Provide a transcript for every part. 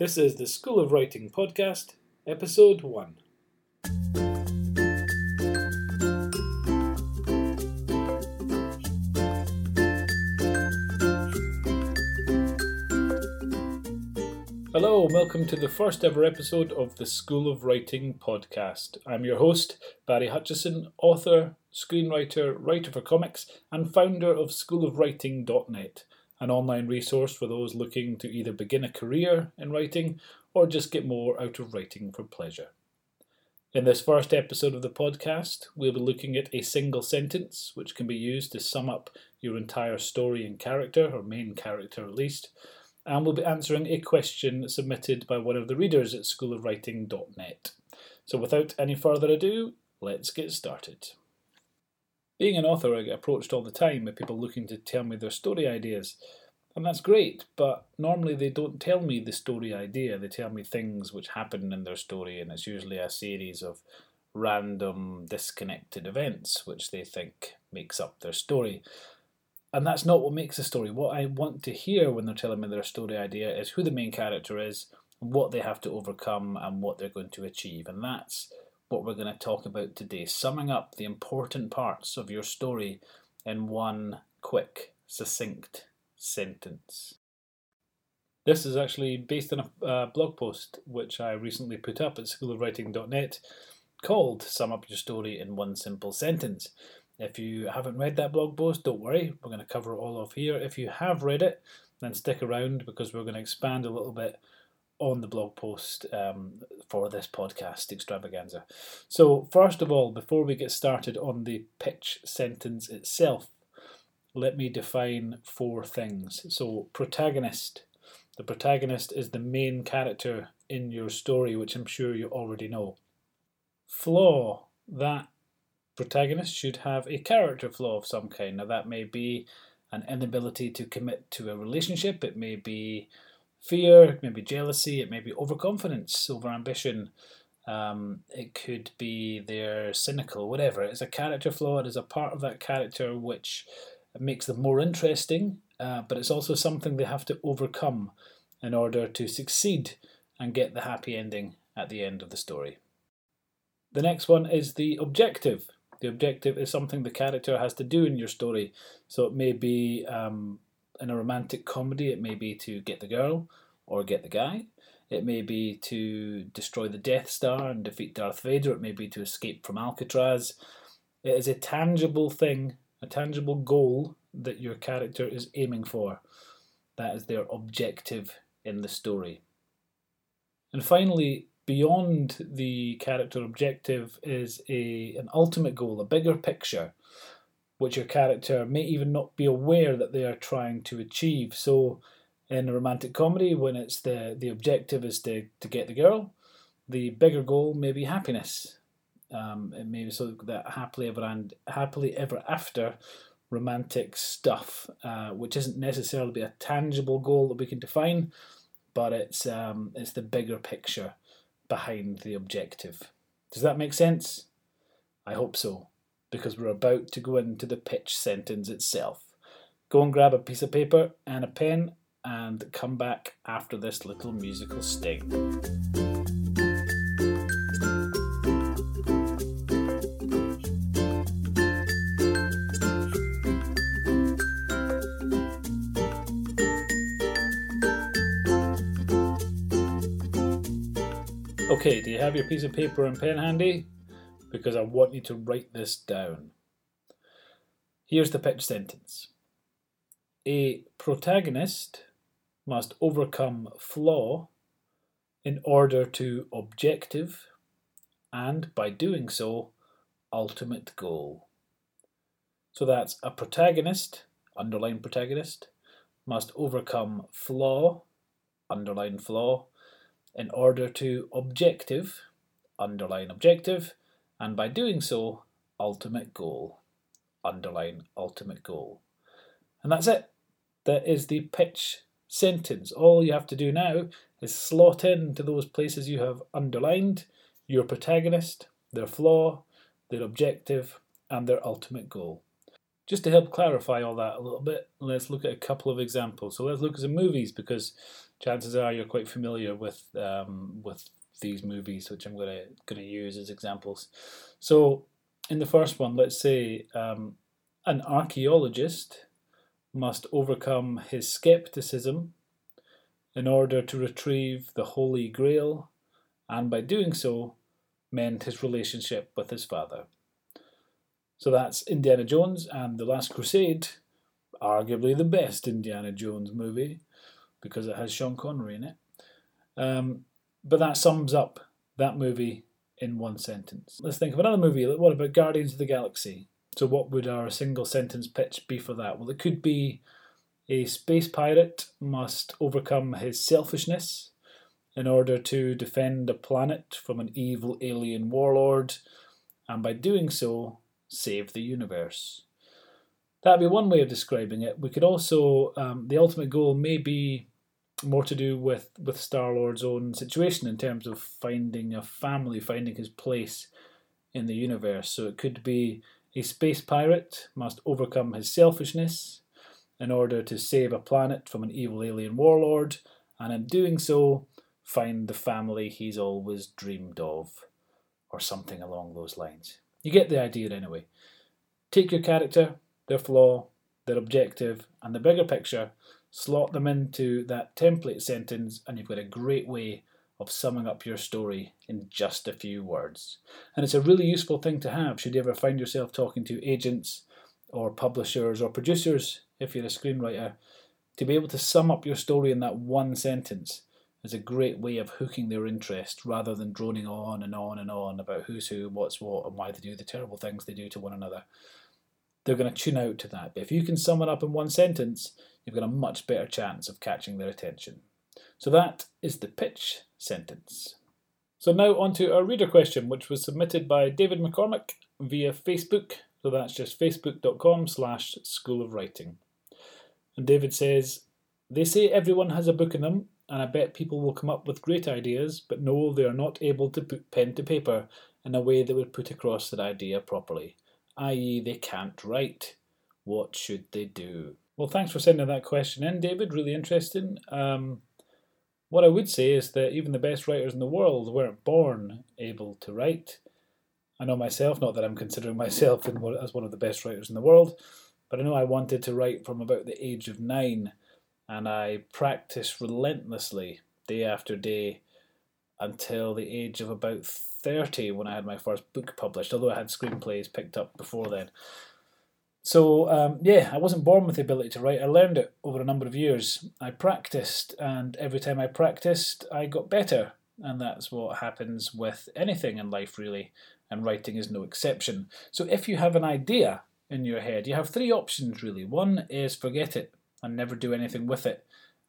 This is the School of Writing podcast, episode 1. Hello, welcome to the first ever episode of the School of Writing podcast. I'm your host, Barry Hutchison, author, screenwriter, writer for comics, and founder of schoolofwriting.net, an online resource for those looking to either begin a career in writing or just get more out of writing for pleasure. In this first episode of the podcast, we'll be looking at a single sentence which can be used to sum up your entire story and character, or main character at least and we'll be answering a question submitted by one of the readers at schoolofwriting.net. So without any further ado, let's get started. Being an author, I get approached all the time by people looking to tell me their story ideas. And that's great, but normally they don't tell me the story idea. They tell me things which happen in their story, and it's usually a series of random, disconnected events which they think makes up their story and that's not what makes a story. What I want to hear when they're telling me their story idea is who the main character is, what they have to overcome, and what they're going to achieve. And that's what we're going to talk about today. Summing up the important parts of your story in one quick, succinct sentence. This is actually based on a uh, blog post which I recently put up at schoolofwriting.net called Sum Up Your Story in One Simple Sentence. If you haven't read that blog post, don't worry, we're going to cover it all off here. If you have read it, then stick around because we're going to expand a little bit on the blog post um, for this podcast extravaganza. So, first of all, before we get started on the pitch sentence itself, let me define four things. So, protagonist. The protagonist is the main character in your story, which I'm sure you already know. Flaw. That protagonist should have a character flaw of some kind. Now, that may be an inability to commit to a relationship, it may be fear, it may be jealousy, it may be overconfidence, overambition. Um, it could be they're cynical, whatever. It's a character flaw. It is a part of that character which makes them more interesting, uh, but it's also something they have to overcome in order to succeed and get the happy ending at the end of the story. The next one is the objective. The objective is something the character has to do in your story. So it may be um, in a romantic comedy, it may be to get the girl or get the guy. It may be to destroy the Death Star and defeat Darth Vader. It may be to escape from Alcatraz. It is a tangible thing, a tangible goal that your character is aiming for. That is their objective in the story. And finally, beyond the character objective is a an ultimate goal, a bigger picture, which your character may even not be aware that they are trying to achieve. So, in a romantic comedy, when it's the the objective is to to get the girl, the bigger goal may be happiness. Um, it may be so that happily ever and happily ever after romantic stuff, uh, which isn't necessarily a tangible goal that we can define, but it's um, it's the bigger picture behind the objective. Does that make sense? I hope so, because we're about to go into the pitch sentence itself. Go and grab a piece of paper and a pen and come back after this little musical sting. Okay, do you have your piece of paper and pen handy? Because I want you to write this down. Here's the pitch sentence A protagonist must overcome flaw in order to objective and, by doing so, ultimate goal. So that's a protagonist, underline protagonist, must overcome flaw, underline flaw, in order to objective, underline objective, and by doing so, ultimate goal, underline ultimate goal. And that's it. That is the pitch sentence. All you have to do now is slot into those places you have underlined your protagonist, their flaw, their objective, and their ultimate goal. Just to help clarify all that a little bit, let's look at a couple of examples. So let's look at some movies because chances are you're quite familiar with um, with these movies, which I'm gonna gonna use as examples. So, in the first one, let's say um, an archaeologist must overcome his skepticism in order to retrieve the Holy Grail, and by doing so, mend his relationship with his father. So that's Indiana Jones and The Last Crusade, arguably the best Indiana Jones movie because it has Sean Connery in it. Um, but that sums up that movie in one sentence. Let's think of another movie. What about Guardians of the Galaxy? So, what would our single sentence pitch be for that? Well, it could be a space pirate must overcome his selfishness in order to defend a planet from an evil alien warlord, and by doing so, save the universe. That'd be one way of describing it. We could also, um, the ultimate goal may be more to do with, with Star Lord's own situation in terms of finding a family, finding his place in the universe. So it could be a space pirate must overcome his selfishness in order to save a planet from an evil alien warlord, and in doing so, find the family he's always dreamed of, or something along those lines. You get the idea anyway. Take your character, their flaw, their objective, and the bigger picture, slot them into that template sentence, and you've got a great way of summing up your story in just a few words. And it's a really useful thing to have should you ever find yourself talking to agents or publishers or producers, if you're a screenwriter, to be able to sum up your story in that one sentence is a great way of hooking their interest rather than droning on and on and on about who's who, what's what, and why they do the terrible things they do to one another. They're going to tune out to that. But if you can sum it up in one sentence, you've got a much better chance of catching their attention. So that is the pitch sentence. So now on to our reader question, which was submitted by David McCormick via Facebook. So that's just facebook.com slash school of writing. And David says, They say everyone has a book in them, and I bet people will come up with great ideas, but no, they are not able to put pen to paper in a way that would put across that idea properly, i.e., they can't write. What should they do? Well, thanks for sending that question in, David. Really interesting. Um, what I would say is that even the best writers in the world weren't born able to write. I know myself, not that I'm considering myself as one of the best writers in the world, but I know I wanted to write from about the age of nine, and I practiced relentlessly day after day until the age of about 30 when I had my first book published, although I had screenplays picked up before then. So um, yeah, I wasn't born with the ability to write. I learned it over a number of years. I practiced, and every time I practiced, I got better. And that's what happens with anything in life, really. And writing is no exception. So if you have an idea in your head, you have three options really. One is forget it and never do anything with it,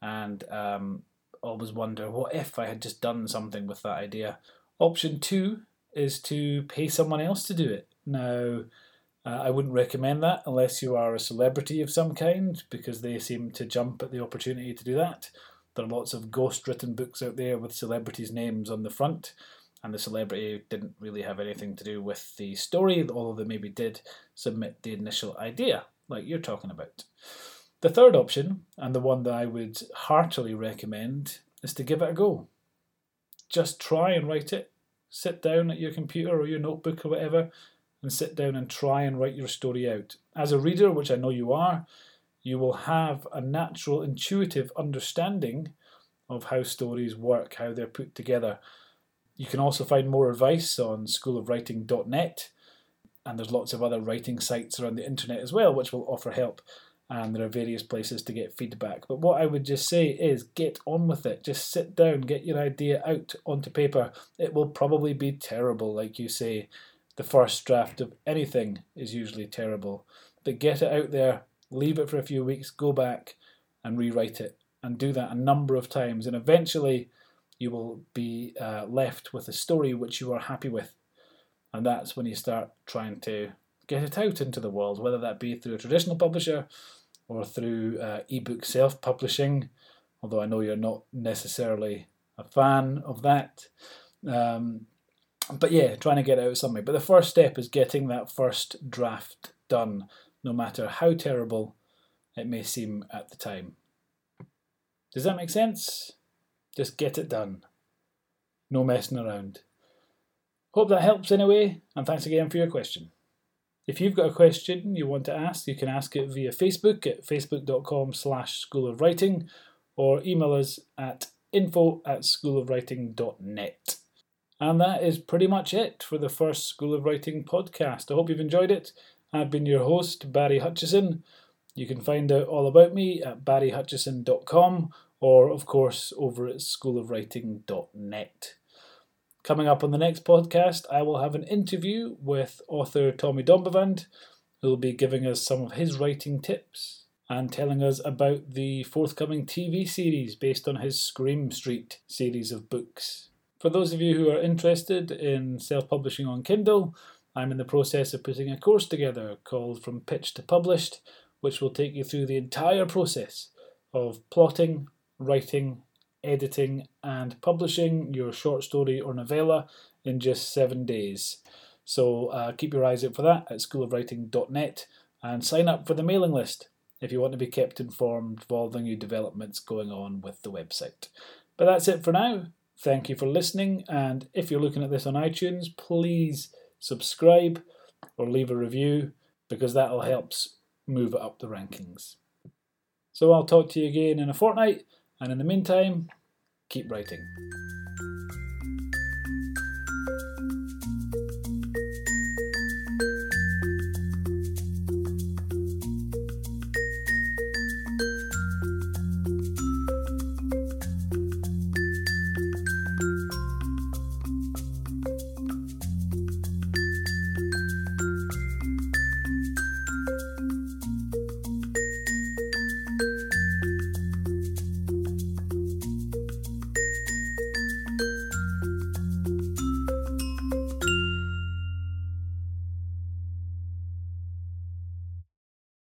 and um, always wonder what if I had just done something with that idea. Option two is to pay someone else to do it. Now uh, I wouldn't recommend that unless you are a celebrity of some kind, because they seem to jump at the opportunity to do that. There are lots of ghost written books out there with celebrities' names on the front, and the celebrity didn't really have anything to do with the story, although they maybe did submit the initial idea, like you're talking about. The third option, and the one that I would heartily recommend, is to give it a go. Just try and write it. Sit down at your computer or your notebook or whatever and sit down and try and write your story out. As a reader, which I know you are, you will have a natural, intuitive understanding of how stories work, how they're put together. You can also find more advice on schoolofwriting.net, and there's lots of other writing sites around the internet as well, which will offer help. And there are various places to get feedback. But what I would just say is get on with it. Just sit down, get your idea out onto paper. It will probably be terrible, like you say the first draft of anything is usually terrible. But get it out there, leave it for a few weeks, go back and rewrite it, and do that a number of times. And eventually, you will be uh, left with a story which you are happy with. And that's when you start trying to get it out into the world, whether that be through a traditional publisher or through uh, ebook self publishing, although I know you're not necessarily a fan of that. Um, but yeah, trying to get out something. But the first step is getting that first draft done, no matter how terrible it may seem at the time. Does that make sense? Just get it done. No messing around. Hope that helps anyway, and thanks again for your question. If you've got a question you want to ask, you can ask it via Facebook at facebook.com slash school of writing or email us at info at schoolofwriting.net. And that is pretty much it for the first School of Writing podcast. I hope you've enjoyed it. I've been your host, Barry Hutchison. You can find out all about me at barryhutchison.com or, of course, over at schoolofwriting.net. Coming up on the next podcast, I will have an interview with author Tommy Donbavand, who will be giving us some of his writing tips and telling us about the forthcoming TV series based on his Scream Street series of books. For those of you who are interested in self publishing on Kindle, I'm in the process of putting a course together called From Pitch to Published, which will take you through the entire process of plotting, writing, editing, and publishing your short story or novella in just seven days. So uh, keep your eyes out for that at schoolofwriting.net and sign up for the mailing list if you want to be kept informed of all the new developments going on with the website. But that's it for now. Thank you for listening, and if you're looking at this on iTunes, please subscribe or leave a review because that'll help move it up the rankings. So I'll talk to you again in a fortnight, and in the meantime, keep writing.